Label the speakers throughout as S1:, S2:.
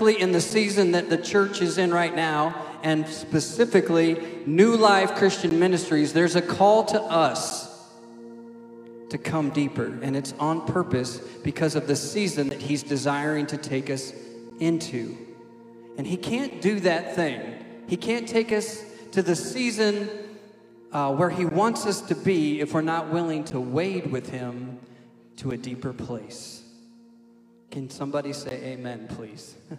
S1: in the season that the church is in right now, and specifically New Life Christian Ministries, there's a call to us to come deeper. And it's on purpose because of the season that He's desiring to take us into. And He can't do that thing. He can't take us to the season uh, where He wants us to be if we're not willing to wade with Him to a deeper place. Can somebody say amen, please?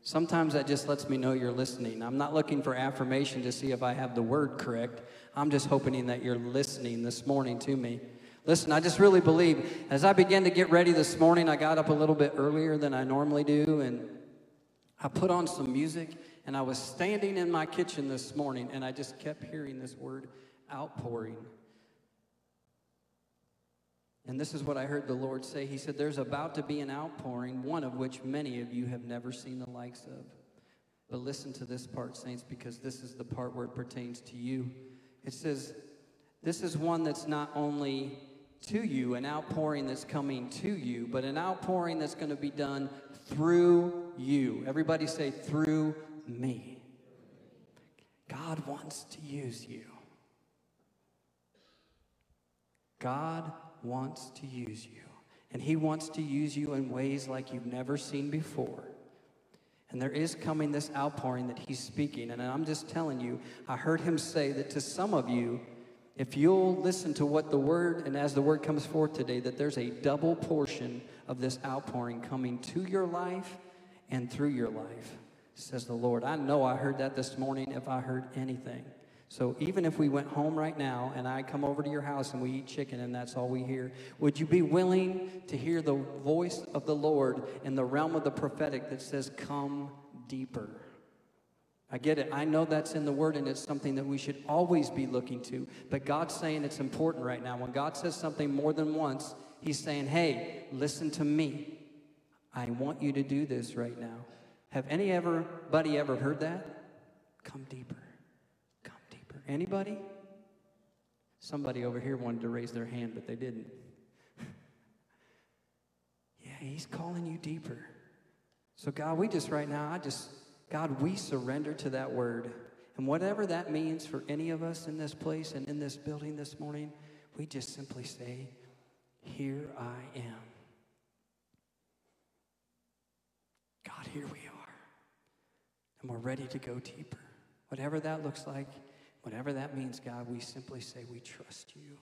S1: Sometimes that just lets me know you're listening. I'm not looking for affirmation to see if I have the word correct. I'm just hoping that you're listening this morning to me. Listen, I just really believe as I began to get ready this morning, I got up a little bit earlier than I normally do, and I put on some music, and I was standing in my kitchen this morning, and I just kept hearing this word outpouring. And this is what I heard the Lord say. He said, There's about to be an outpouring, one of which many of you have never seen the likes of. But listen to this part, saints, because this is the part where it pertains to you. It says, This is one that's not only to you, an outpouring that's coming to you, but an outpouring that's going to be done through you. Everybody say, through me. God wants to use you. God wants to use you. And He wants to use you in ways like you've never seen before. And there is coming this outpouring that He's speaking. And I'm just telling you, I heard Him say that to some of you, if you'll listen to what the word, and as the word comes forth today, that there's a double portion of this outpouring coming to your life and through your life, says the Lord. I know I heard that this morning if I heard anything. So even if we went home right now and I come over to your house and we eat chicken and that's all we hear, would you be willing to hear the voice of the Lord in the realm of the prophetic that says, Come deeper? I get it. I know that's in the word and it's something that we should always be looking to. But God's saying it's important right now. When God says something more than once, He's saying, Hey, listen to me. I want you to do this right now. Have any everybody ever heard that? Come deeper. Anybody? Somebody over here wanted to raise their hand, but they didn't. yeah, he's calling you deeper. So, God, we just right now, I just, God, we surrender to that word. And whatever that means for any of us in this place and in this building this morning, we just simply say, Here I am. God, here we are. And we're ready to go deeper. Whatever that looks like. Whatever that means, God, we simply say we trust you.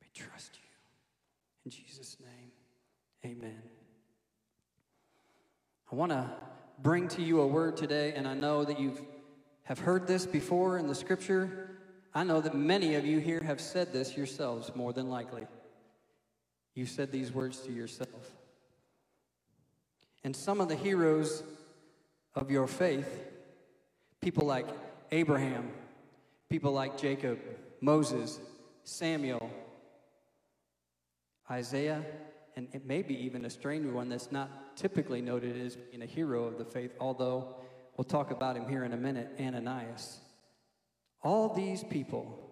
S1: We trust you. In Jesus' name, amen. I want to bring to you a word today, and I know that you have heard this before in the scripture. I know that many of you here have said this yourselves, more than likely. You've said these words to yourself. And some of the heroes of your faith, people like Abraham, people like Jacob, Moses, Samuel, Isaiah, and maybe even a stranger one that's not typically noted as being a hero of the faith, although we'll talk about him here in a minute, Ananias. All these people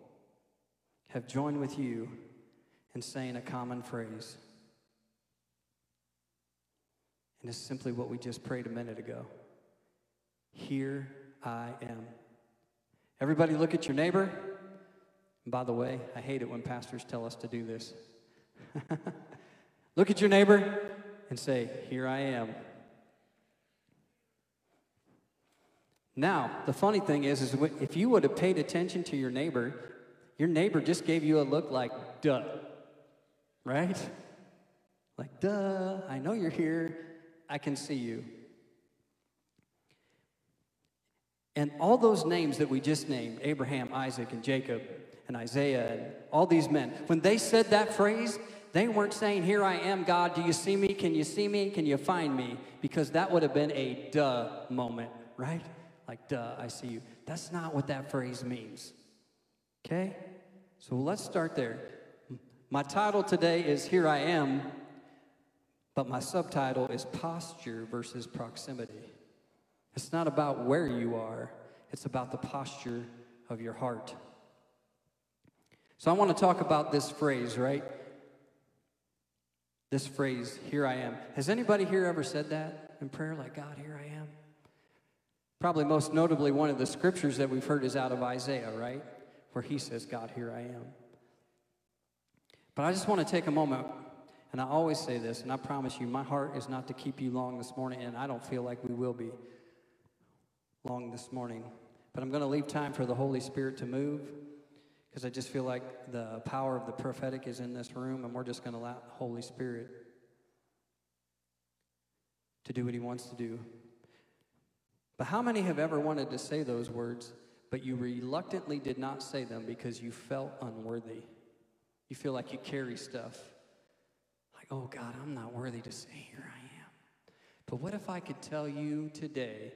S1: have joined with you in saying a common phrase. And it's simply what we just prayed a minute ago. Here I am. Everybody look at your neighbor. By the way, I hate it when pastors tell us to do this. look at your neighbor and say, Here I am. Now, the funny thing is, is if you would have paid attention to your neighbor, your neighbor just gave you a look like, duh, right? Like, duh, I know you're here. I can see you. And all those names that we just named Abraham, Isaac, and Jacob, and Isaiah, and all these men when they said that phrase, they weren't saying, Here I am, God, do you see me? Can you see me? Can you find me? Because that would have been a duh moment, right? Like, duh, I see you. That's not what that phrase means. Okay? So let's start there. My title today is Here I Am, but my subtitle is Posture versus Proximity. It's not about where you are, it's about the posture of your heart. So I want to talk about this phrase, right? This phrase, here I am. Has anybody here ever said that in prayer, like, God, here I am? Probably most notably, one of the scriptures that we've heard is out of Isaiah, right? Where he says, God, here I am. But I just want to take a moment, and I always say this, and I promise you, my heart is not to keep you long this morning, and I don't feel like we will be long this morning. But I'm going to leave time for the Holy Spirit to move because I just feel like the power of the prophetic is in this room, and we're just going to allow the Holy Spirit to do what He wants to do. But how many have ever wanted to say those words, but you reluctantly did not say them because you felt unworthy? You feel like you carry stuff. Like, oh God, I'm not worthy to say, Here I am. But what if I could tell you today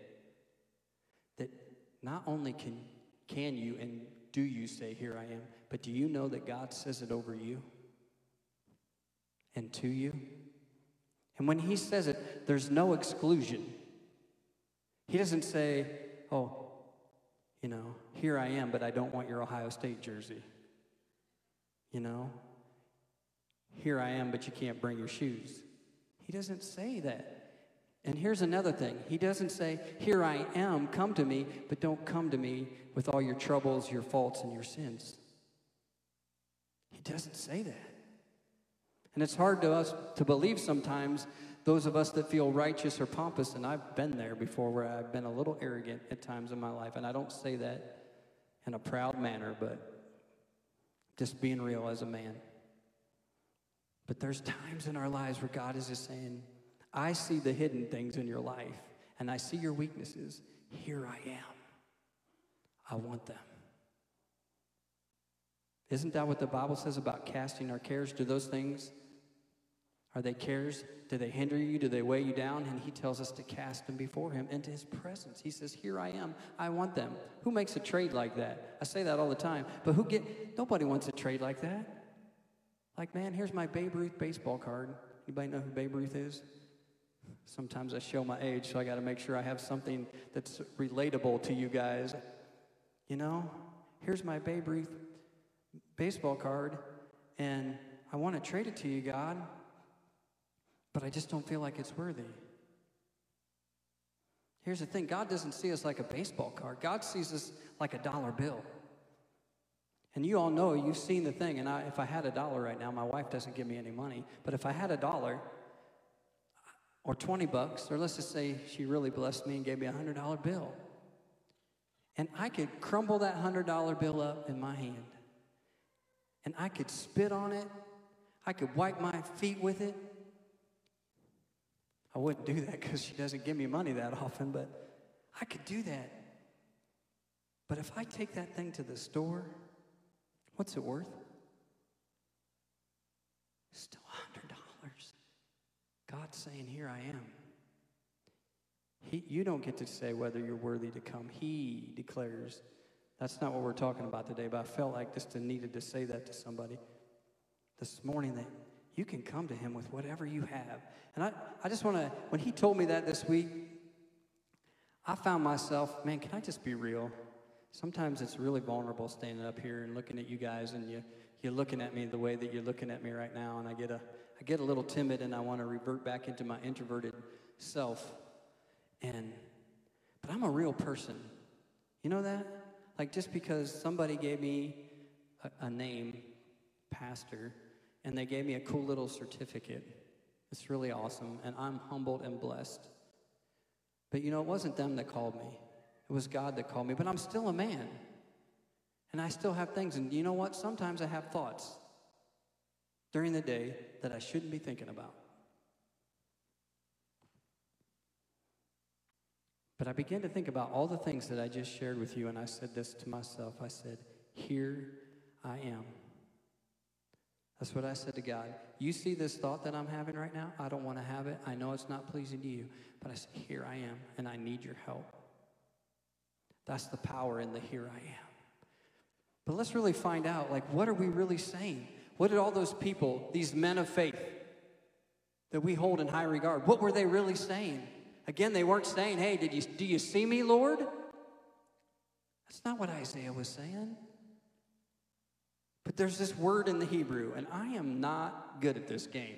S1: not only can, can you and do you say, Here I am, but do you know that God says it over you and to you? And when He says it, there's no exclusion. He doesn't say, Oh, you know, here I am, but I don't want your Ohio State jersey. You know, here I am, but you can't bring your shoes. He doesn't say that. And here's another thing He doesn't say, Here I am, come to me, but don't come to me with all your troubles, your faults, and your sins. He doesn't say that. And it's hard to us to believe sometimes, those of us that feel righteous or pompous, and I've been there before where I've been a little arrogant at times in my life. And I don't say that in a proud manner, but just being real as a man. But there's times in our lives where God is just saying, I see the hidden things in your life and I see your weaknesses. Here I am. I want them. Isn't that what the Bible says about casting our cares? Do those things, are they cares? Do they hinder you? Do they weigh you down? And he tells us to cast them before him into his presence. He says, Here I am. I want them. Who makes a trade like that? I say that all the time. But who get nobody wants a trade like that. Like, man, here's my Babe Ruth baseball card. Anybody know who Babe Ruth is? Sometimes I show my age, so I got to make sure I have something that's relatable to you guys. You know, here's my Babe Ruth baseball card, and I want to trade it to you, God, but I just don't feel like it's worthy. Here's the thing God doesn't see us like a baseball card, God sees us like a dollar bill. And you all know, you've seen the thing, and I, if I had a dollar right now, my wife doesn't give me any money, but if I had a dollar, or 20 bucks, or let's just say she really blessed me and gave me a $100 bill. And I could crumble that $100 bill up in my hand. And I could spit on it. I could wipe my feet with it. I wouldn't do that because she doesn't give me money that often, but I could do that. But if I take that thing to the store, what's it worth? Still God's saying, Here I am. He, you don't get to say whether you're worthy to come. He declares. That's not what we're talking about today, but I felt like just needed to say that to somebody this morning that you can come to him with whatever you have. And I, I just want to, when he told me that this week, I found myself, man, can I just be real? Sometimes it's really vulnerable standing up here and looking at you guys and you, you're looking at me the way that you're looking at me right now, and I get a, I get a little timid and I want to revert back into my introverted self. And but I'm a real person. You know that? Like just because somebody gave me a, a name, pastor, and they gave me a cool little certificate. It's really awesome, and I'm humbled and blessed. But you know, it wasn't them that called me. It was God that called me. But I'm still a man. And I still have things. And you know what? Sometimes I have thoughts during the day that I shouldn't be thinking about. But I began to think about all the things that I just shared with you, and I said this to myself I said, Here I am. That's what I said to God. You see this thought that I'm having right now? I don't want to have it. I know it's not pleasing to you, but I said, Here I am, and I need your help. That's the power in the here I am. But let's really find out like, what are we really saying? What did all those people, these men of faith that we hold in high regard, what were they really saying? Again, they weren't saying, hey, did you, do you see me, Lord? That's not what Isaiah was saying. But there's this word in the Hebrew, and I am not good at this game.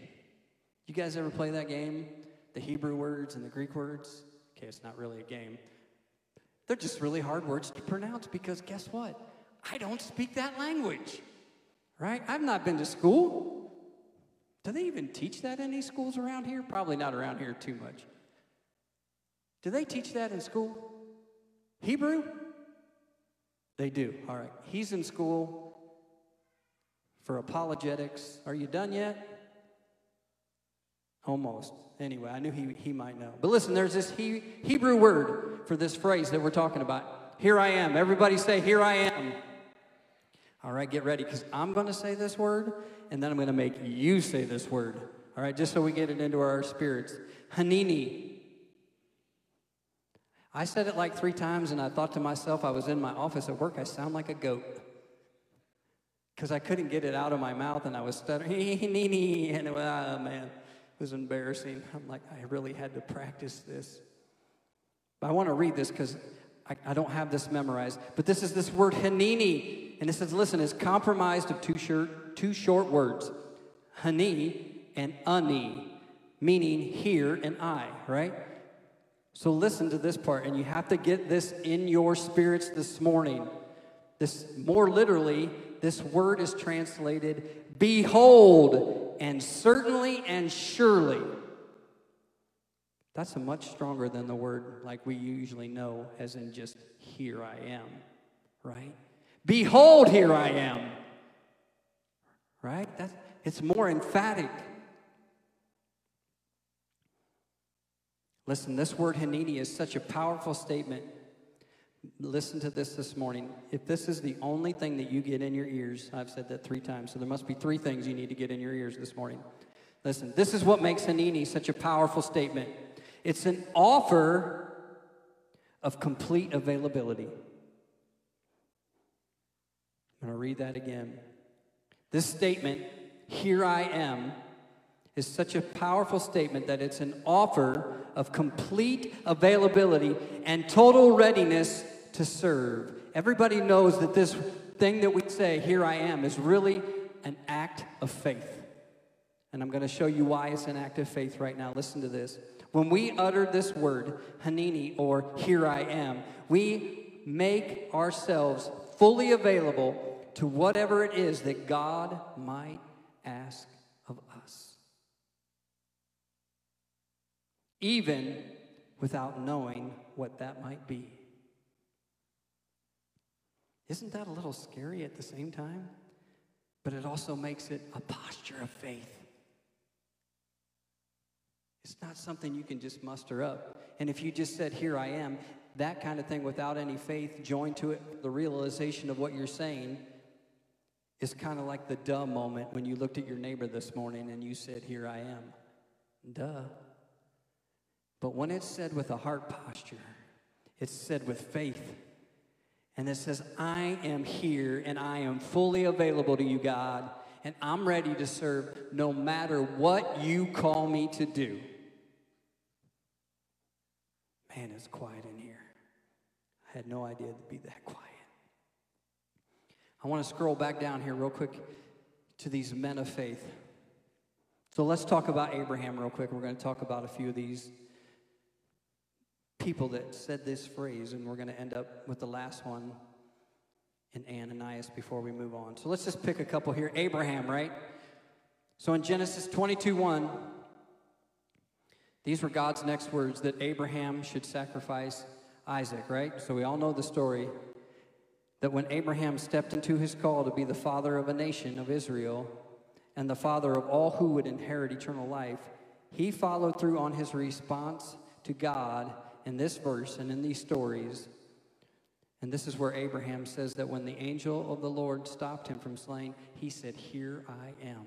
S1: You guys ever play that game? The Hebrew words and the Greek words? Okay, it's not really a game. They're just really hard words to pronounce because guess what? I don't speak that language, right? I've not been to school. Do they even teach that in these schools around here? Probably not around here too much. Do they teach that in school? Hebrew? They do. All right. He's in school for apologetics. Are you done yet? Almost. Anyway, I knew he, he might know. But listen, there's this he, Hebrew word for this phrase that we're talking about. Here I am. Everybody say, Here I am. All right, get ready because I'm going to say this word and then I'm going to make you say this word. All right, just so we get it into our spirits. Hanini. I said it like three times and I thought to myself, I was in my office at work, I sound like a goat. Because I couldn't get it out of my mouth and I was stuttering, and it was, oh man. It was embarrassing. I'm like, I really had to practice this. But I want to read this because I, I, don't have this memorized. But this is this word hanini. And it says, listen, it's compromised of two short, two short words hani and ani, meaning here and I, right? So listen to this part, and you have to get this in your spirits this morning. This more literally, this word is translated behold, and certainly and surely. That's a much stronger than the word like we usually know, as in just here I am, right? Behold, here I am. Right? That's, it's more emphatic. Listen, this word Hanini is such a powerful statement listen to this this morning. If this is the only thing that you get in your ears, I've said that three times, so there must be three things you need to get in your ears this morning. Listen, this is what makes Hanini such a powerful statement it's an offer of complete availability. I'm going to read that again. This statement, here I am, is such a powerful statement that it's an offer of complete availability and total readiness to serve. Everybody knows that this thing that we say, here I am, is really an act of faith. And I'm going to show you why it's an act of faith right now. Listen to this. When we utter this word, Hanini, or here I am, we make ourselves fully available to whatever it is that God might ask of us. Even without knowing what that might be. Isn't that a little scary at the same time? But it also makes it a posture of faith. It's not something you can just muster up. And if you just said, Here I am, that kind of thing without any faith joined to it, the realization of what you're saying is kind of like the duh moment when you looked at your neighbor this morning and you said, Here I am. Duh. But when it's said with a heart posture, it's said with faith and it says, I am here and I am fully available to you, God, and I'm ready to serve no matter what you call me to do. Man, it's quiet in here. I had no idea it'd be that quiet. I want to scroll back down here real quick to these men of faith. So let's talk about Abraham real quick. We're going to talk about a few of these people that said this phrase, and we're going to end up with the last one in Ananias before we move on. So let's just pick a couple here. Abraham, right? So in Genesis 22 1, these were God's next words that Abraham should sacrifice Isaac, right? So we all know the story that when Abraham stepped into his call to be the father of a nation of Israel and the father of all who would inherit eternal life, he followed through on his response to God in this verse and in these stories. And this is where Abraham says that when the angel of the Lord stopped him from slaying, he said, Here I am.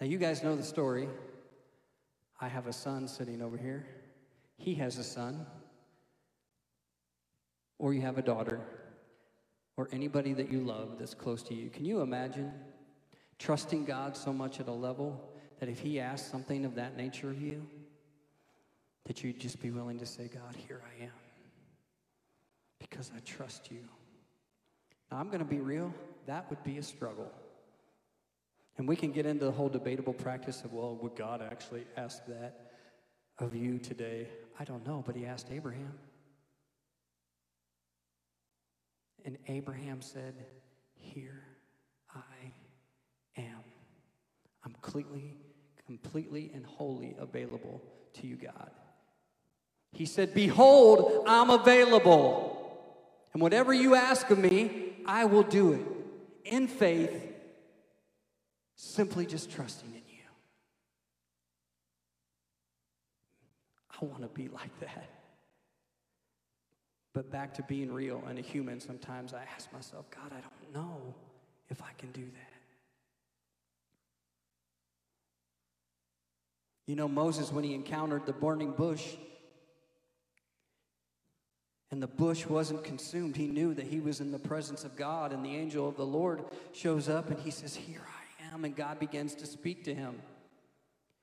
S1: Now, you guys know the story. I have a son sitting over here. He has a son. Or you have a daughter. Or anybody that you love that's close to you. Can you imagine trusting God so much at a level that if He asks something of that nature of you, that you'd just be willing to say, God, here I am, because I trust you. Now, I'm going to be real, that would be a struggle. And we can get into the whole debatable practice of, well, would God actually ask that of you today? I don't know, but he asked Abraham. And Abraham said, Here I am. I'm completely, completely and wholly available to you, God. He said, Behold, I'm available. And whatever you ask of me, I will do it in faith, simply just trusting in you. I want to be like that. But back to being real and a human, sometimes I ask myself, God, I don't know if I can do that. You know, Moses, when he encountered the burning bush and the bush wasn't consumed, he knew that he was in the presence of God, and the angel of the Lord shows up and he says, Here I am. And God begins to speak to him.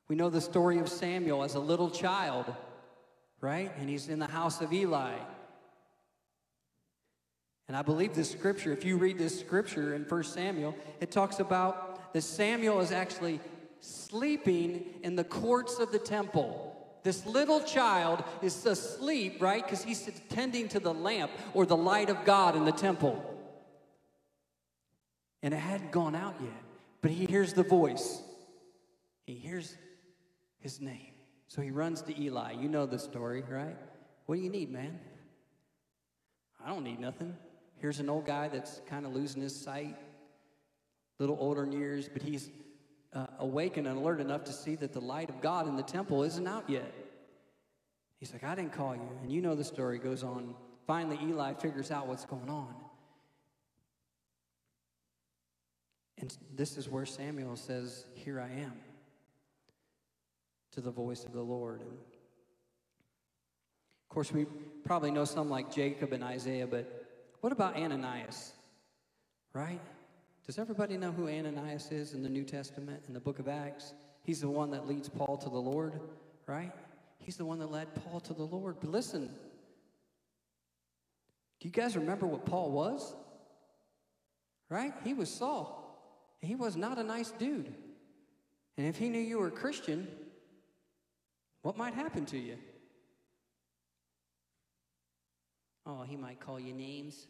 S1: We know the story of Samuel as a little child, right? And he's in the house of Eli. And I believe this scripture, if you read this scripture in 1 Samuel, it talks about that Samuel is actually sleeping in the courts of the temple. This little child is asleep, right? Because he's tending to the lamp or the light of God in the temple. And it hadn't gone out yet, but he hears the voice. He hears his name. So he runs to Eli. You know the story, right? What do you need, man? I don't need nothing. Here's an old guy that's kind of losing his sight, little older in years, but he's uh, and alert enough to see that the light of God in the temple isn't out yet. He's like, I didn't call you. And you know the story goes on. Finally, Eli figures out what's going on. And this is where Samuel says, Here I am, to the voice of the Lord. And of course, we probably know some like Jacob and Isaiah, but what about Ananias? Right? Does everybody know who Ananias is in the New Testament, in the book of Acts? He's the one that leads Paul to the Lord, right? He's the one that led Paul to the Lord. But listen, do you guys remember what Paul was? Right? He was Saul. He was not a nice dude. And if he knew you were a Christian, what might happen to you? Oh, he might call you names.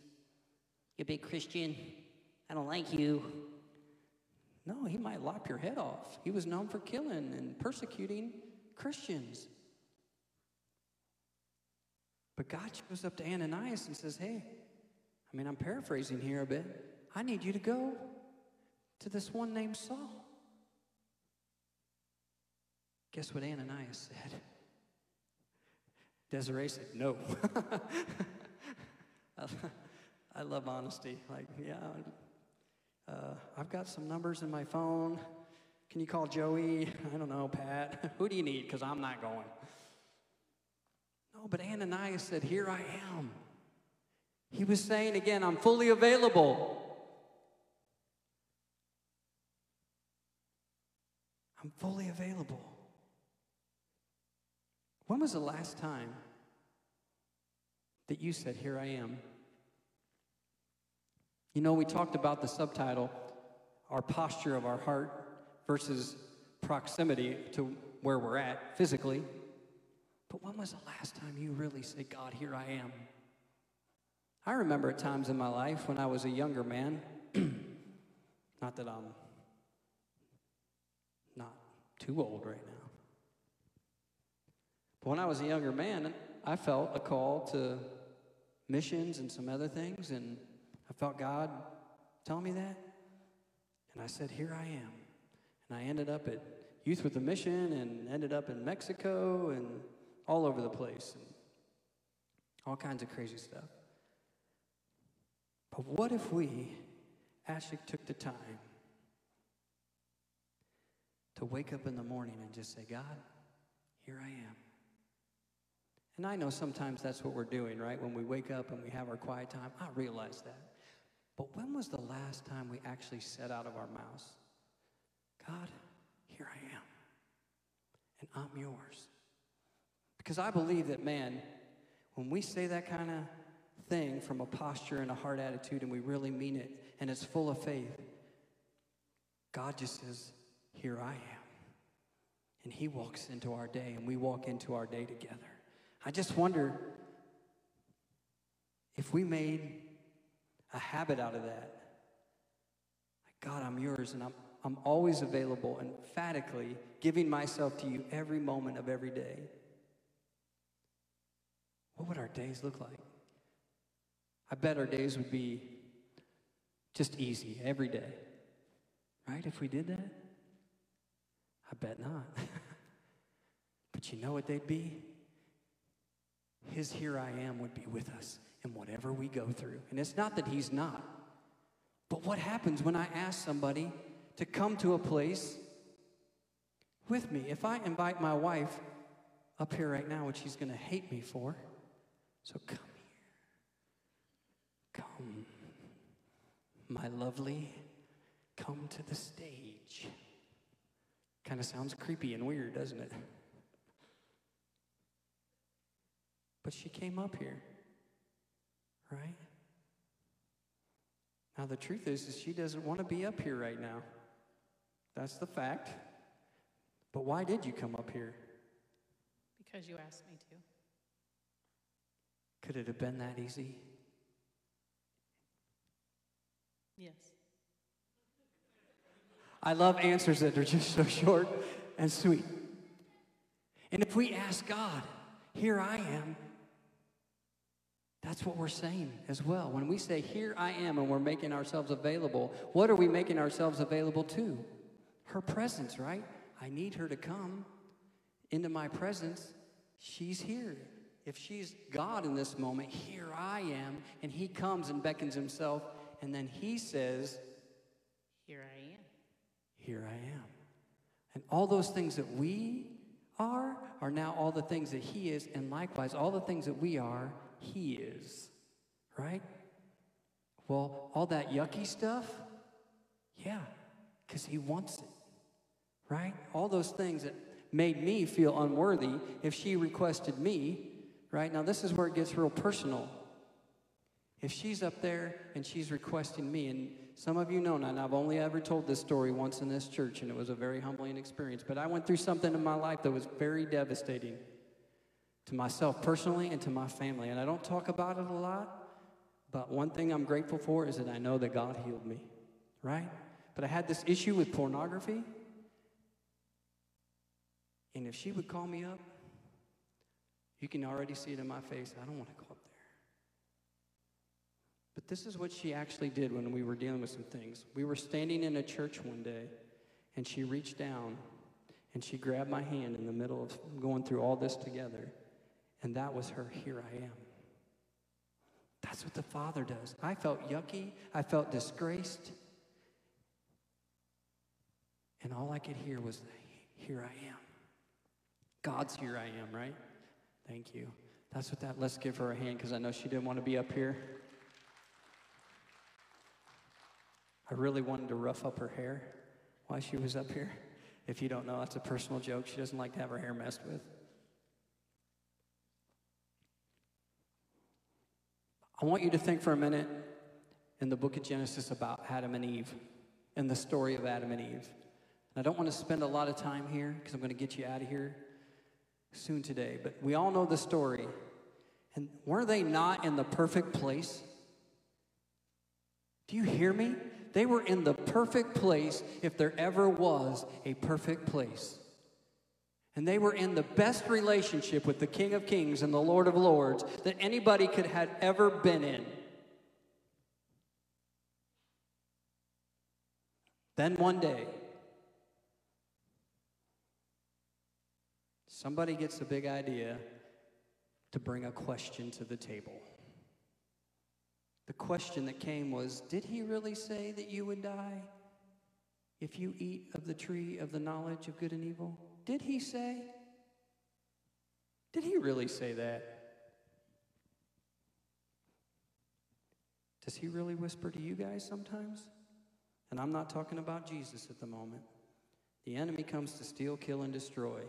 S1: You big Christian. I don't like you. No, he might lop your head off. He was known for killing and persecuting Christians. But God shows up to Ananias and says, Hey, I mean, I'm paraphrasing here a bit. I need you to go to this one named Saul. Guess what Ananias said? Desiree said, No. I love honesty. Like, yeah, uh, I've got some numbers in my phone. Can you call Joey? I don't know, Pat. Who do you need? Because I'm not going. No, but Ananias said, Here I am. He was saying again, I'm fully available. I'm fully available. When was the last time that you said, Here I am? You know, we talked about the subtitle, our posture of our heart versus proximity to where we're at physically. But when was the last time you really said, God, here I am? I remember at times in my life when I was a younger man, not that I'm not too old right now, but when I was a younger man, I felt a call to missions and some other things, and I felt God tell me that. And I said, Here I am. And I ended up at Youth with a Mission and ended up in Mexico and all over the place and all kinds of crazy stuff. But what if we actually took the time to wake up in the morning and just say, God, here I am. And I know sometimes that's what we're doing, right? When we wake up and we have our quiet time, I realize that. But when was the last time we actually said out of our mouths, God, here I am, and I'm yours? Because I believe that, man, when we say that kind of thing from a posture and a heart attitude and we really mean it and it's full of faith, God just says, Here I am. And He walks into our day, and we walk into our day together. I just wonder if we made a habit out of that. God, I'm yours, and I'm, I'm always available, emphatically giving myself to you every moment of every day. What would our days look like? I bet our days would be just easy every day. Right? If we did that? I bet not. but you know what they'd be? His here I am would be with us in whatever we go through. And it's not that He's not. But what happens when I ask somebody to come to a place with me? If I invite my wife up here right now, which she's going to hate me for, so come here. Come, my lovely, come to the stage. Kind of sounds creepy and weird, doesn't it? But she came up here, right? Now, the truth is, is she doesn't want to be up here right now. That's the fact. But why did you come up here?
S2: Because you asked me to.
S1: Could it have been that easy?
S2: Yes.
S1: I love answers that are just so short and sweet. And if we ask God, here I am, that's what we're saying as well. When we say, Here I am, and we're making ourselves available, what are we making ourselves available to? Her presence, right? I need her to come into my presence. She's here. If she's God in this moment, here I am. And he comes and beckons himself, and then he says,
S2: Here I am.
S1: Here I am. And all those things that we are are now all the things that he is, and likewise, all the things that we are, he is. Right? Well, all that yucky stuff, yeah, because he wants it. Right? All those things that made me feel unworthy if she requested me, right? Now, this is where it gets real personal. If she's up there and she's requesting me, and some of you know now, and I've only ever told this story once in this church, and it was a very humbling experience, but I went through something in my life that was very devastating to myself personally and to my family. And I don't talk about it a lot, but one thing I'm grateful for is that I know that God healed me, right? But I had this issue with pornography. And if she would call me up, you can already see it in my face. I don't want to go up there. But this is what she actually did when we were dealing with some things. We were standing in a church one day, and she reached down and she grabbed my hand in the middle of going through all this together. And that was her, here I am. That's what the Father does. I felt yucky. I felt disgraced. And all I could hear was, here I am. God's here I am, right? Thank you. That's what that, let's give her a hand because I know she didn't want to be up here. I really wanted to rough up her hair while she was up here. If you don't know, that's a personal joke. She doesn't like to have her hair messed with. I want you to think for a minute in the book of Genesis about Adam and Eve and the story of Adam and Eve. And I don't want to spend a lot of time here because I'm going to get you out of here soon today. But we all know the story. And were they not in the perfect place? Do you hear me? They were in the perfect place if there ever was a perfect place. And they were in the best relationship with the King of Kings and the Lord of Lords that anybody could have ever been in. Then one day, somebody gets a big idea to bring a question to the table. The question that came was Did he really say that you would die if you eat of the tree of the knowledge of good and evil? Did he say? Did he really say that? Does he really whisper to you guys sometimes? And I'm not talking about Jesus at the moment. The enemy comes to steal, kill, and destroy.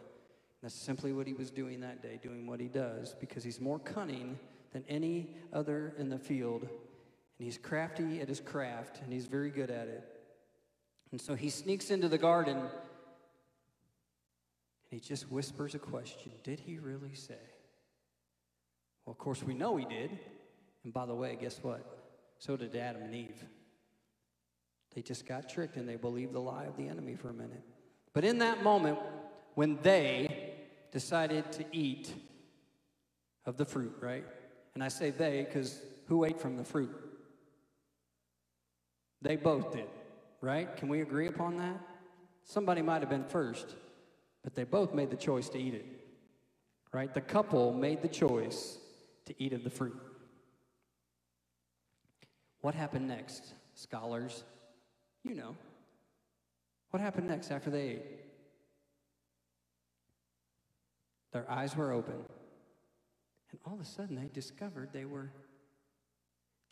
S1: That's simply what he was doing that day, doing what he does, because he's more cunning than any other in the field. And he's crafty at his craft, and he's very good at it. And so he sneaks into the garden and he just whispers a question Did he really say? Well, of course, we know he did. And by the way, guess what? So did Adam and Eve. They just got tricked and they believed the lie of the enemy for a minute. But in that moment, when they decided to eat of the fruit, right? And I say they because who ate from the fruit? They both did, right? Can we agree upon that? Somebody might have been first, but they both made the choice to eat it, right? The couple made the choice to eat of the fruit. What happened next, scholars? You know. What happened next after they ate? Their eyes were open. And all of a sudden they discovered they were,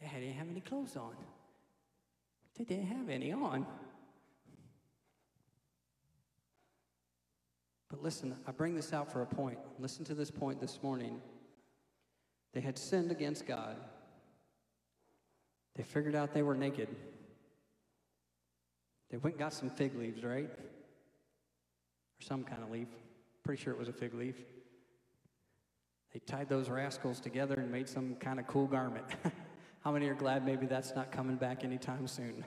S1: they didn't have any clothes on. They didn't have any on. But listen, I bring this out for a point. Listen to this point this morning. They had sinned against God. They figured out they were naked. They went and got some fig leaves, right? Or some kind of leaf. Pretty sure it was a fig leaf. They tied those rascals together and made some kind of cool garment. How many are glad maybe that's not coming back anytime soon?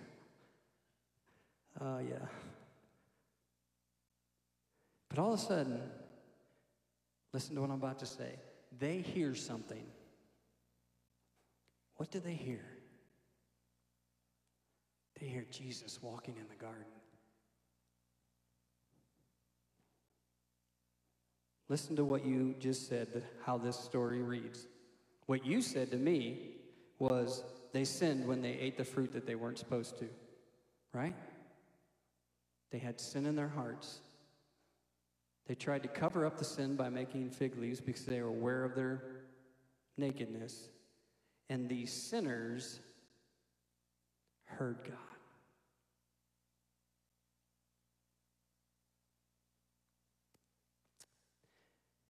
S1: Uh, yeah. But all of a sudden, listen to what I'm about to say. They hear something. What do they hear? They hear Jesus walking in the garden. Listen to what you just said, how this story reads. What you said to me was they sinned when they ate the fruit that they weren't supposed to, right? They had sin in their hearts. They tried to cover up the sin by making fig leaves because they were aware of their nakedness. And these sinners heard God.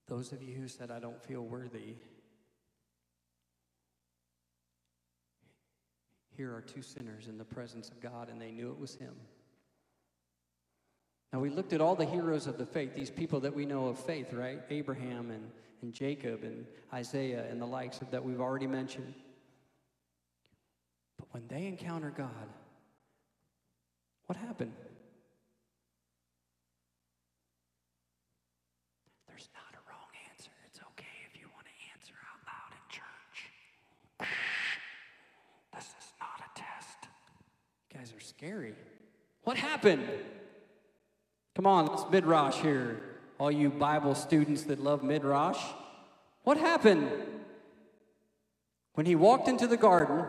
S1: Those of you who said, I don't feel worthy, here are two sinners in the presence of God, and they knew it was Him. Now, we looked at all the heroes of the faith, these people that we know of faith, right? Abraham and, and Jacob and Isaiah and the likes of that we've already mentioned. But when they encounter God, what happened? guys are scary. What happened? Come on, let's midrash here. All you Bible students that love midrash. What happened? When he walked into the garden,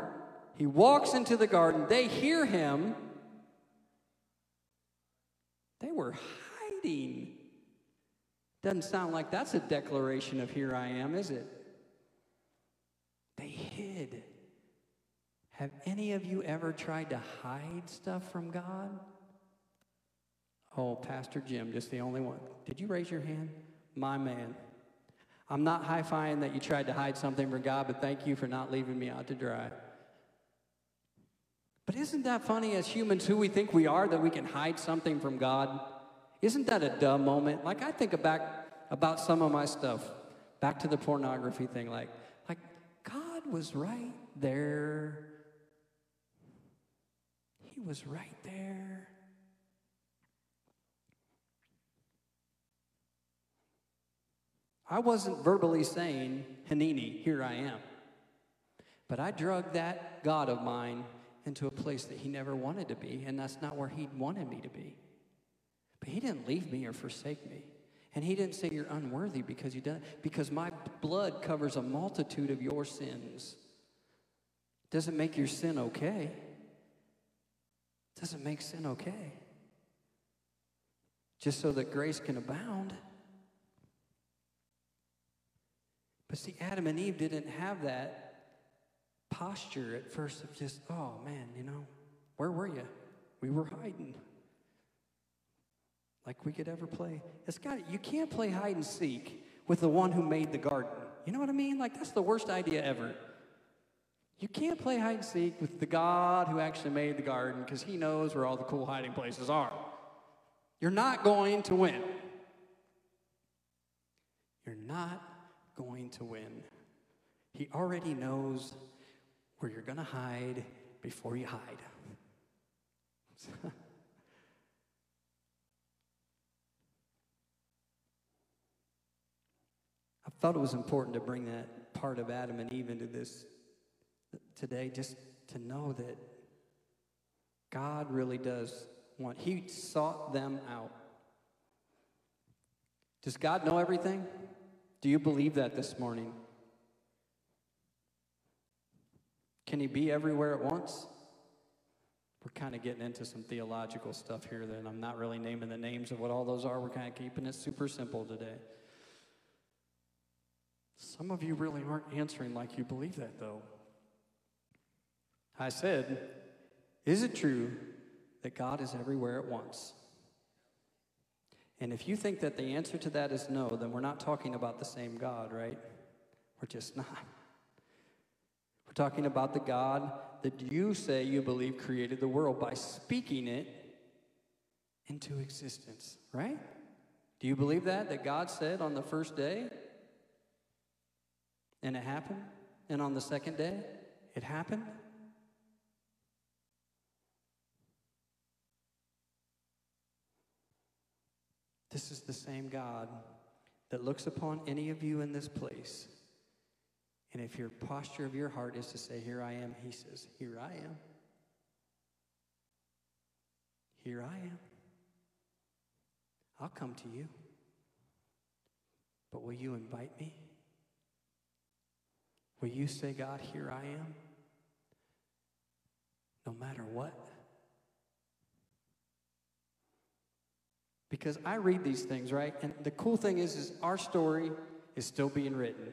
S1: he walks into the garden, they hear him. They were hiding. Doesn't sound like that's a declaration of here I am, is it? They hid. Have any of you ever tried to hide stuff from God? Oh, Pastor Jim, just the only one. Did you raise your hand? My man. I'm not high fiving that you tried to hide something from God, but thank you for not leaving me out to dry. But isn't that funny as humans who we think we are that we can hide something from God? Isn't that a dumb moment? Like I think about about some of my stuff, back to the pornography thing, like, like God was right there He was right there. I wasn't verbally saying, Hanini, here I am. But I drug that God of mine into a place that he never wanted to be, and that's not where he wanted me to be. But he didn't leave me or forsake me. And he didn't say you're unworthy because you done because my blood covers a multitude of your sins. Doesn't make your sin okay doesn't make sin okay. Just so that grace can abound. But see, Adam and Eve didn't have that posture at first of just, oh man, you know, where were you? We were hiding. Like we could ever play. It's got you can't play hide and seek with the one who made the garden. You know what I mean? Like that's the worst idea ever. You can't play hide and seek with the God who actually made the garden because he knows where all the cool hiding places are. You're not going to win. You're not going to win. He already knows where you're going to hide before you hide. I felt it was important to bring that part of Adam and Eve into this today, just to know that God really does want, He sought them out. Does God know everything? Do you believe that this morning? Can He be everywhere at once? We're kind of getting into some theological stuff here, then. I'm not really naming the names of what all those are. We're kind of keeping it super simple today. Some of you really aren't answering like you believe that, though. I said, Is it true that God is everywhere at once? And if you think that the answer to that is no, then we're not talking about the same God, right? We're just not. We're talking about the God that you say you believe created the world by speaking it into existence, right? Do you believe that? That God said on the first day, and it happened? And on the second day, it happened? This is the same God that looks upon any of you in this place. And if your posture of your heart is to say, Here I am, He says, Here I am. Here I am. I'll come to you. But will you invite me? Will you say, God, here I am? No matter what? Because I read these things, right? And the cool thing is, is our story is still being written.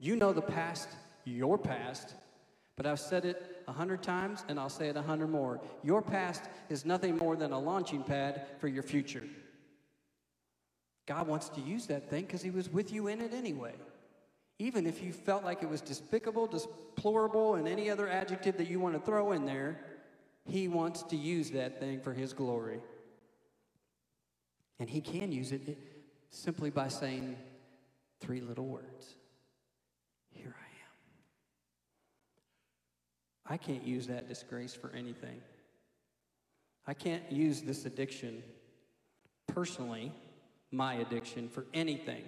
S1: You know the past, your past, but I've said it a hundred times and I'll say it a hundred more. Your past is nothing more than a launching pad for your future. God wants to use that thing because He was with you in it anyway. Even if you felt like it was despicable, deplorable, and any other adjective that you want to throw in there, He wants to use that thing for His glory. And he can use it simply by saying three little words Here I am. I can't use that disgrace for anything. I can't use this addiction personally, my addiction, for anything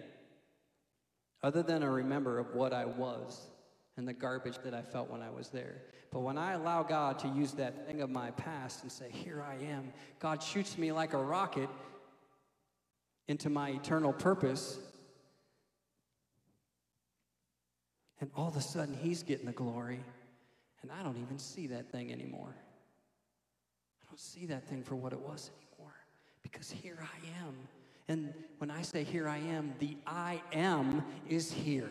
S1: other than a remember of what I was and the garbage that I felt when I was there. But when I allow God to use that thing of my past and say, Here I am, God shoots me like a rocket into my eternal purpose. And all of a sudden, he's getting the glory. And I don't even see that thing anymore. I don't see that thing for what it was anymore. Because here I am. And when I say here I am, the I am is here.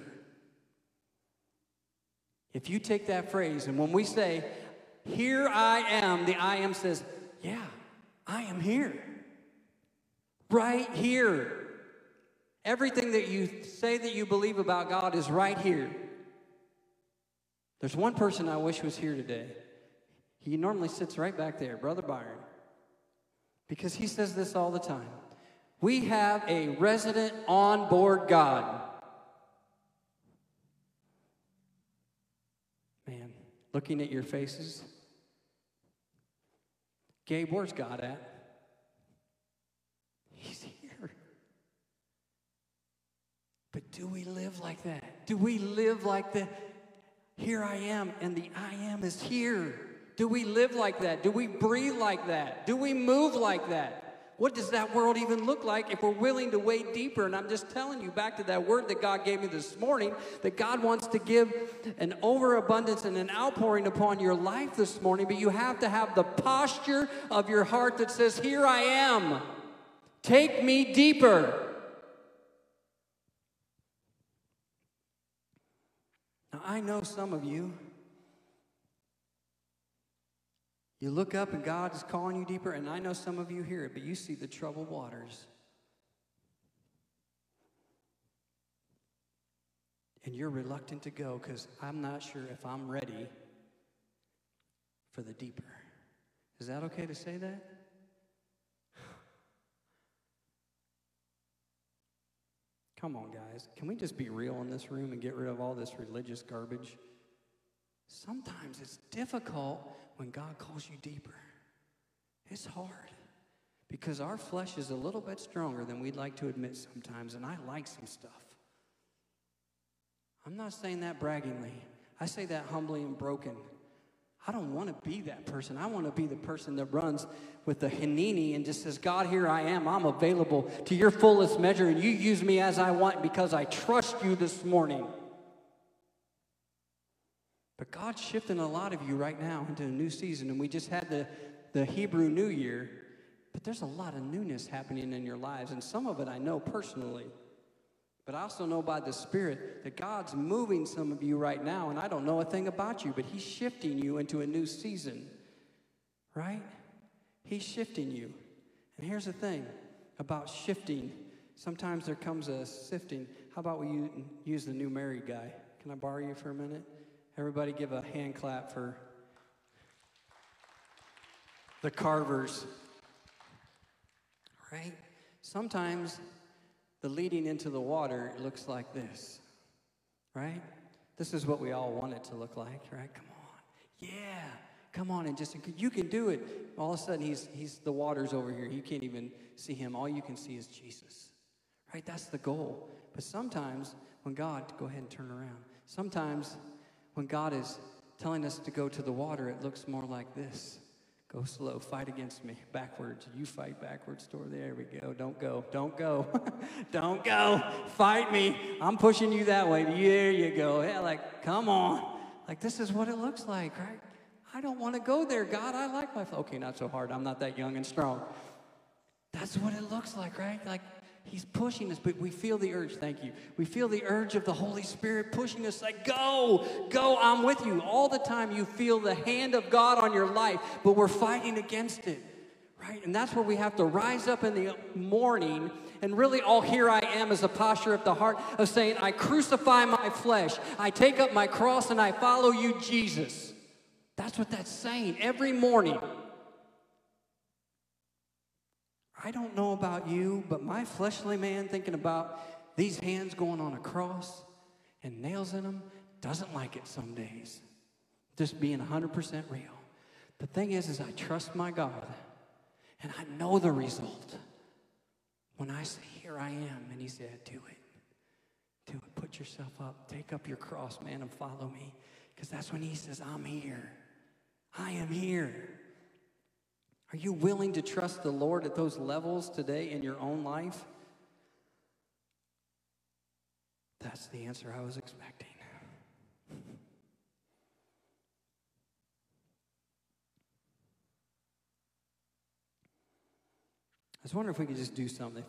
S1: If you take that phrase, and when we say, here I am, the I am says, yeah, I am here right here. Everything that you say that you believe about God is right here. There's one person I wish was here today. He normally sits right back there, Brother Byron, because he says this all the time. We have a resident on board God. Man, looking at your faces. Gabe, where's God at? But do we live like that? Do we live like the here I am and the I am is here? Do we live like that? Do we breathe like that? Do we move like that? What does that world even look like if we're willing to wade deeper? And I'm just telling you back to that word that God gave me this morning that God wants to give an overabundance and an outpouring upon your life this morning, but you have to have the posture of your heart that says, Here I am. Take me deeper. I know some of you. You look up and God is calling you deeper, and I know some of you hear it, but you see the troubled waters. and you're reluctant to go because I'm not sure if I'm ready for the deeper. Is that okay to say that? Come on, guys. Can we just be real in this room and get rid of all this religious garbage? Sometimes it's difficult when God calls you deeper. It's hard because our flesh is a little bit stronger than we'd like to admit sometimes, and I like some stuff. I'm not saying that braggingly, I say that humbly and broken. I don't want to be that person. I want to be the person that runs with the Hineni and just says, God, here I am. I'm available to your fullest measure, and you use me as I want because I trust you this morning. But God's shifting a lot of you right now into a new season, and we just had the, the Hebrew New Year, but there's a lot of newness happening in your lives, and some of it I know personally. But I also know by the Spirit that God's moving some of you right now, and I don't know a thing about you, but He's shifting you into a new season, right? He's shifting you. And here's the thing about shifting sometimes there comes a sifting. How about we use the new married guy? Can I borrow you for a minute? Everybody give a hand clap for the carvers, right? Sometimes the leading into the water looks like this, right? This is what we all want it to look like, right? Come on. Yeah. Come on and just you can do it. All of a sudden he's he's the water's over here. You can't even see him. All you can see is Jesus. Right? That's the goal. But sometimes when God go ahead and turn around. Sometimes when God is telling us to go to the water, it looks more like this. Go slow. Fight against me. Backwards. You fight backwards. Door. There we go. Don't go. Don't go. Don't go. Fight me. I'm pushing you that way. There you go. Yeah, like, come on. Like, this is what it looks like, right? I don't want to go there, God. I like my. Okay, not so hard. I'm not that young and strong. That's what it looks like, right? Like, He's pushing us, but we feel the urge. Thank you. We feel the urge of the Holy Spirit pushing us, like, go, go, I'm with you. All the time you feel the hand of God on your life, but we're fighting against it, right? And that's where we have to rise up in the morning and really all here I am is a posture of the heart of saying, I crucify my flesh, I take up my cross, and I follow you, Jesus. That's what that's saying every morning. I don't know about you, but my fleshly man thinking about these hands going on a cross and nails in them doesn't like it some days. Just being 100% real. The thing is, is I trust my God and I know the result. When I say, here I am, and he said, do it. Do it. Put yourself up. Take up your cross, man, and follow me. Because that's when he says, I'm here. I am here. Are you willing to trust the Lord at those levels today in your own life? That's the answer I was expecting. I was wondering if we could just do something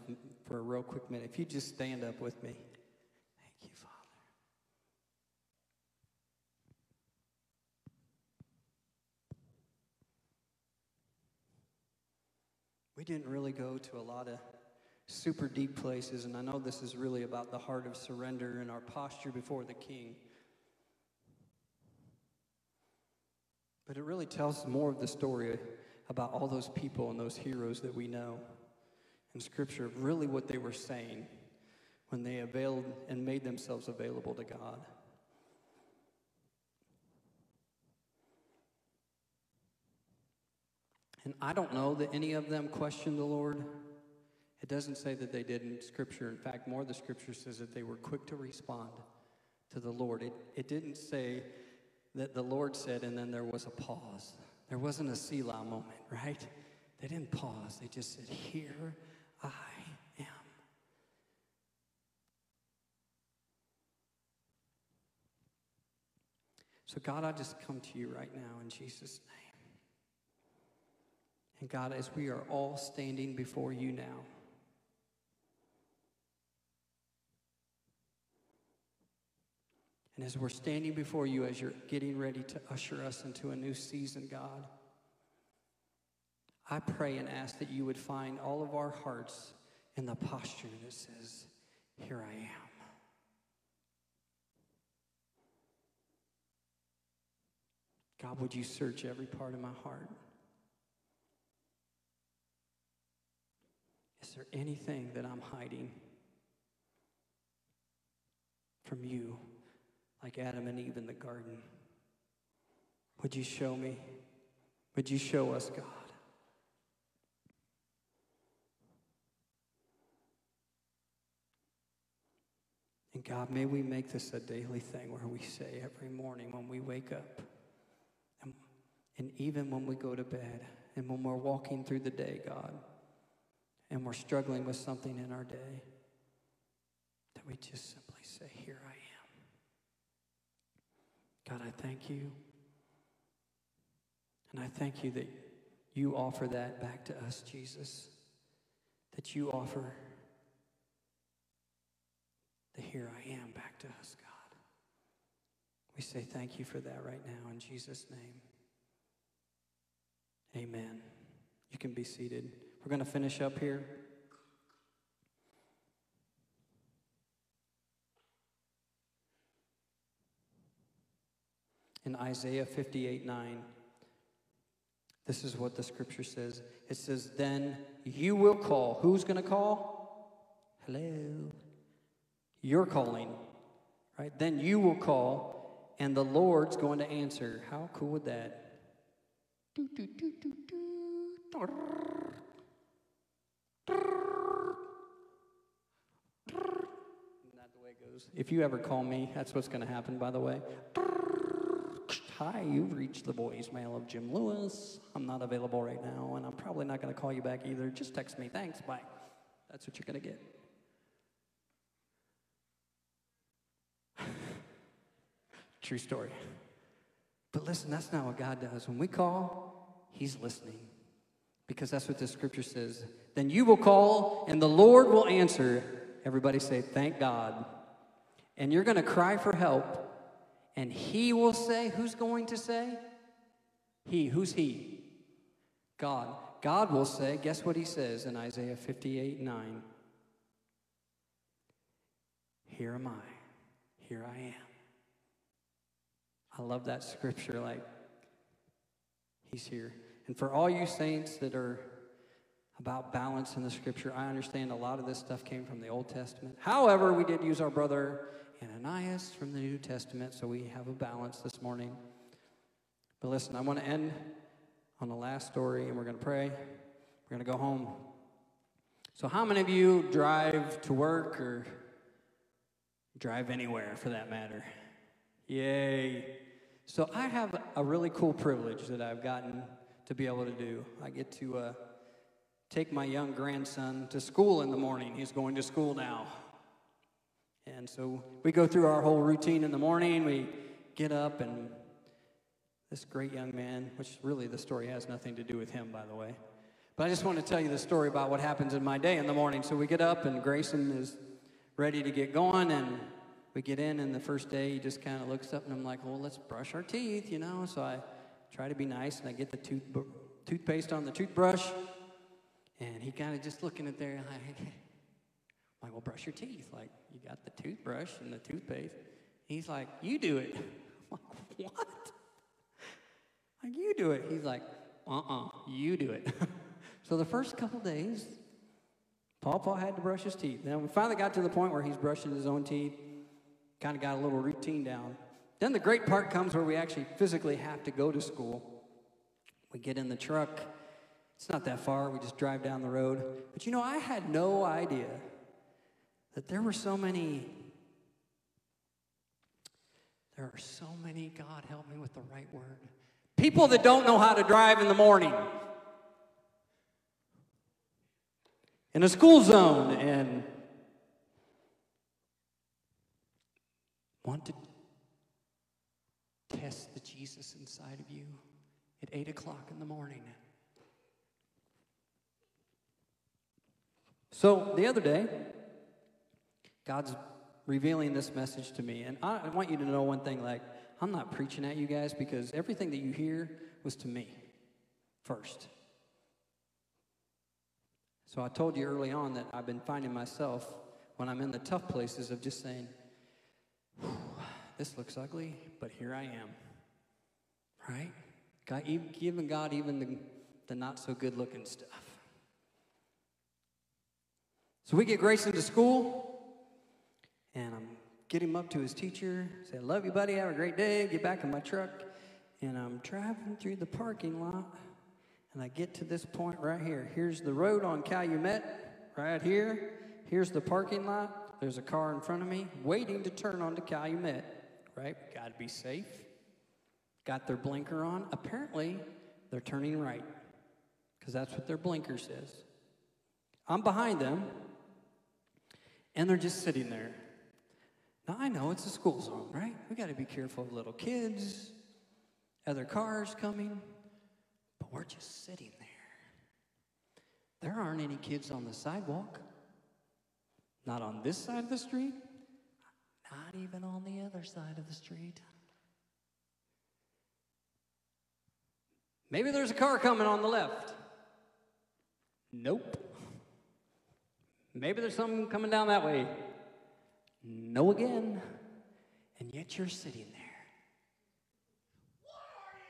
S1: for a real quick minute. If you just stand up with me. Thank you, Father. We didn't really go to a lot of super deep places, and I know this is really about the heart of surrender and our posture before the King. But it really tells more of the story about all those people and those heroes that we know in Scripture, really what they were saying when they availed and made themselves available to God. And I don't know that any of them questioned the Lord. It doesn't say that they didn't Scripture. In fact, more of the Scripture says that they were quick to respond to the Lord. It, it didn't say that the Lord said and then there was a pause. There wasn't a Selah moment, right? They didn't pause. They just said, Here I am. So, God, I just come to you right now in Jesus' name. And God, as we are all standing before you now, and as we're standing before you, as you're getting ready to usher us into a new season, God, I pray and ask that you would find all of our hearts in the posture that says, Here I am. God, would you search every part of my heart? Is there anything that I'm hiding from you, like Adam and Eve in the garden? Would you show me? Would you show us, God? And God, may we make this a daily thing where we say every morning when we wake up, and, and even when we go to bed, and when we're walking through the day, God, and we're struggling with something in our day, that we just simply say, Here I am. God, I thank you. And I thank you that you offer that back to us, Jesus. That you offer the here I am back to us, God. We say thank you for that right now in Jesus' name. Amen. You can be seated. We're going to finish up here. In Isaiah 58 9, this is what the scripture says. It says, Then you will call. Who's going to call? Hello. You're calling, right? Then you will call, and the Lord's going to answer. How cool would that? Isn't that the way it goes? If you ever call me, that's what's going to happen, by the way. Hi, you've reached the voicemail of Jim Lewis. I'm not available right now, and I'm probably not going to call you back either. Just text me. Thanks. Bye. That's what you're going to get. True story. But listen, that's not what God does. When we call, He's listening. Because that's what the scripture says. Then you will call, and the Lord will answer. Everybody say, Thank God. And you're going to cry for help and he will say, Who's going to say? He. Who's he? God. God will say, Guess what he says in Isaiah 58 9? Here am I. Here I am. I love that scripture. Like, he's here. And for all you saints that are about balance in the scripture, I understand a lot of this stuff came from the Old Testament. However, we did use our brother Ananias from the New Testament, so we have a balance this morning. But listen, I want to end on the last story, and we're going to pray. We're going to go home. So, how many of you drive to work or drive anywhere for that matter? Yay. So, I have a really cool privilege that I've gotten to be able to do. I get to uh, take my young grandson to school in the morning. He's going to school now. And so we go through our whole routine in the morning. We get up, and this great young man, which really the story has nothing to do with him, by the way. But I just want to tell you the story about what happens in my day in the morning. So we get up, and Grayson is ready to get going, and we get in, and the first day he just kind of looks up, and I'm like, well, let's brush our teeth, you know? So I try to be nice, and I get the tooth, toothpaste on the toothbrush, and he kind of just looking at there, like, like, well, brush your teeth. Like, you got the toothbrush and the toothpaste. He's like, you do it. I'm like, what? Like, you do it. He's like, uh-uh, you do it. so the first couple days, Paul Paul had to brush his teeth. Then we finally got to the point where he's brushing his own teeth, kind of got a little routine down. Then the great part comes where we actually physically have to go to school. We get in the truck. It's not that far. We just drive down the road. But you know, I had no idea that there were so many, there are so many, God help me with the right word, people that don't know how to drive in the morning. In a school zone and want to test the Jesus inside of you at 8 o'clock in the morning. So the other day, God's revealing this message to me. And I want you to know one thing like, I'm not preaching at you guys because everything that you hear was to me first. So I told you early on that I've been finding myself when I'm in the tough places of just saying, this looks ugly, but here I am. right? God, even, giving God even the, the not so good looking stuff. So we get Grayson to school, and I'm getting him up to his teacher, say, Love you, buddy, have a great day, get back in my truck. And I'm driving through the parking lot, and I get to this point right here. Here's the road on Calumet, right here. Here's the parking lot. There's a car in front of me waiting to turn onto Calumet, right? Got to be safe. Got their blinker on. Apparently, they're turning right because that's what their blinker says. I'm behind them, and they're just sitting there. Now, I know it's a school zone, right? We got to be careful of little kids, other cars coming, but we're just sitting there. There aren't any kids on the sidewalk, not on this side of the street, not even on the other side of the street. Maybe there's a car coming on the left. Nope. Maybe there's something coming down that way. No again. And yet you're sitting there. What are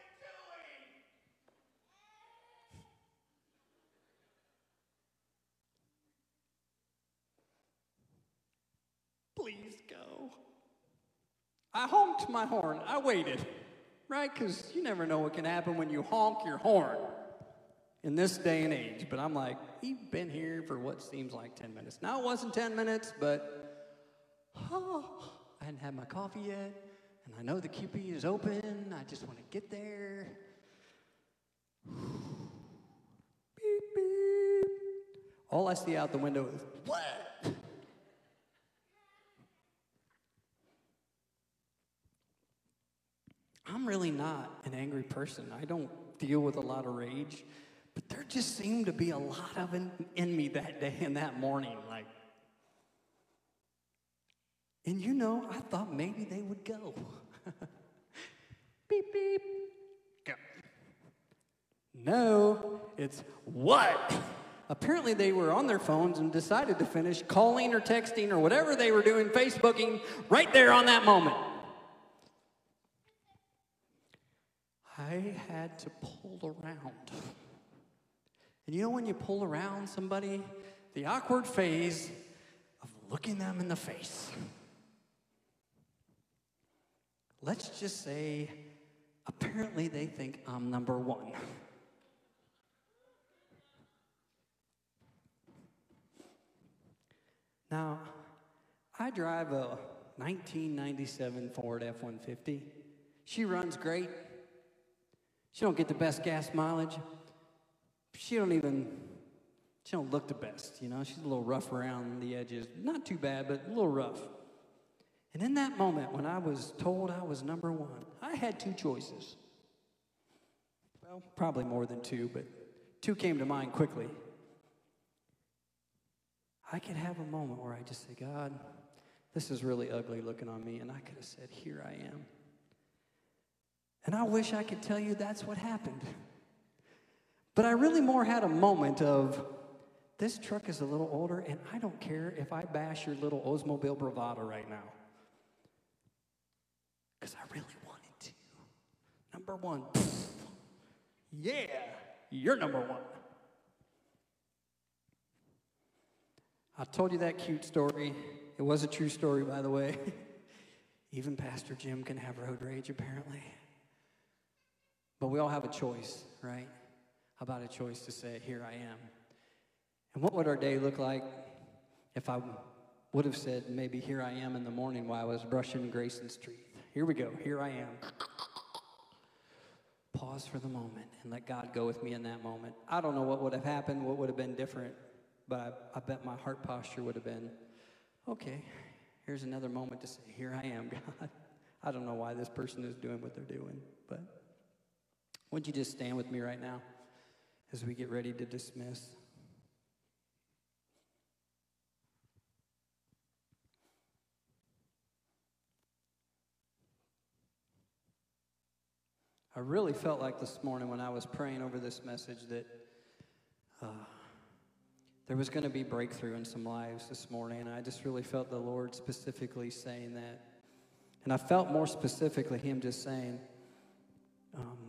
S1: you doing? Please go. I honked my horn. I waited, right? Because you never know what can happen when you honk your horn in this day and age. But I'm like, we've been here for what seems like 10 minutes. Now, it wasn't 10 minutes, but oh, I hadn't had my coffee yet, and I know the QT is open. I just want to get there. beep, beep. All I see out the window is, what? I'm really not an angry person. I don't deal with a lot of rage, but there just seemed to be a lot of in, in me that day and that morning. Like, and you know, I thought maybe they would go. beep, beep. Go. No, it's what? Apparently, they were on their phones and decided to finish calling or texting or whatever they were doing, Facebooking, right there on that moment. I had to pull around. And you know when you pull around somebody, the awkward phase of looking them in the face. Let's just say, apparently they think I'm number one. Now, I drive a 1997 Ford F-150. She runs great. She don't get the best gas mileage. She don't even, she don't look the best, you know. She's a little rough around the edges. Not too bad, but a little rough. And in that moment, when I was told I was number one, I had two choices. Well, probably more than two, but two came to mind quickly. I could have a moment where I just say, God, this is really ugly looking on me. And I could have said, Here I am. And I wish I could tell you that's what happened. But I really more had a moment of, this truck is a little older, and I don't care if I bash your little Oldsmobile Bravada right now because I really wanted to. Number one, yeah, you're number one. I told you that cute story. It was a true story, by the way. Even Pastor Jim can have road rage, apparently. But we all have a choice, right? How about a choice to say, Here I am? And what would our day look like if I would have said, Maybe here I am in the morning while I was brushing Grayson teeth? Here we go. Here I am. Pause for the moment and let God go with me in that moment. I don't know what would have happened, what would have been different, but I, I bet my heart posture would have been okay, here's another moment to say, Here I am, God. I don't know why this person is doing what they're doing, but would you just stand with me right now as we get ready to dismiss? I really felt like this morning when I was praying over this message that uh, there was going to be breakthrough in some lives this morning. And I just really felt the Lord specifically saying that. And I felt more specifically Him just saying, um,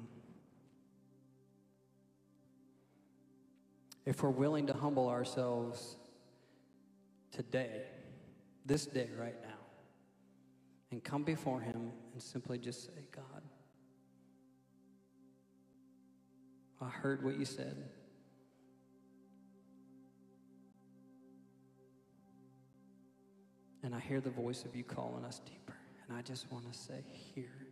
S1: if we're willing to humble ourselves today, this day, right now, and come before Him and simply just say, God, I heard what you said. And I hear the voice of you calling us deeper. And I just want to say, Here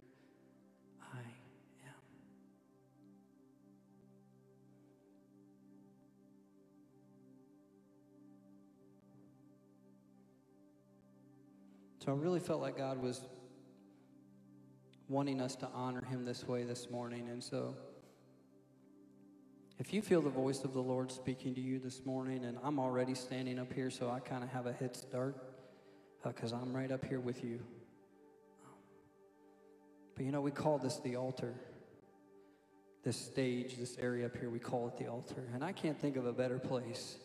S1: So I really felt like God was wanting us to honor Him this way this morning. And so. If you feel the voice of the Lord speaking to you this morning, and I'm already standing up here, so I kind of have a head start because uh, I'm right up here with you. But you know, we call this the altar. This stage, this area up here, we call it the altar. And I can't think of a better place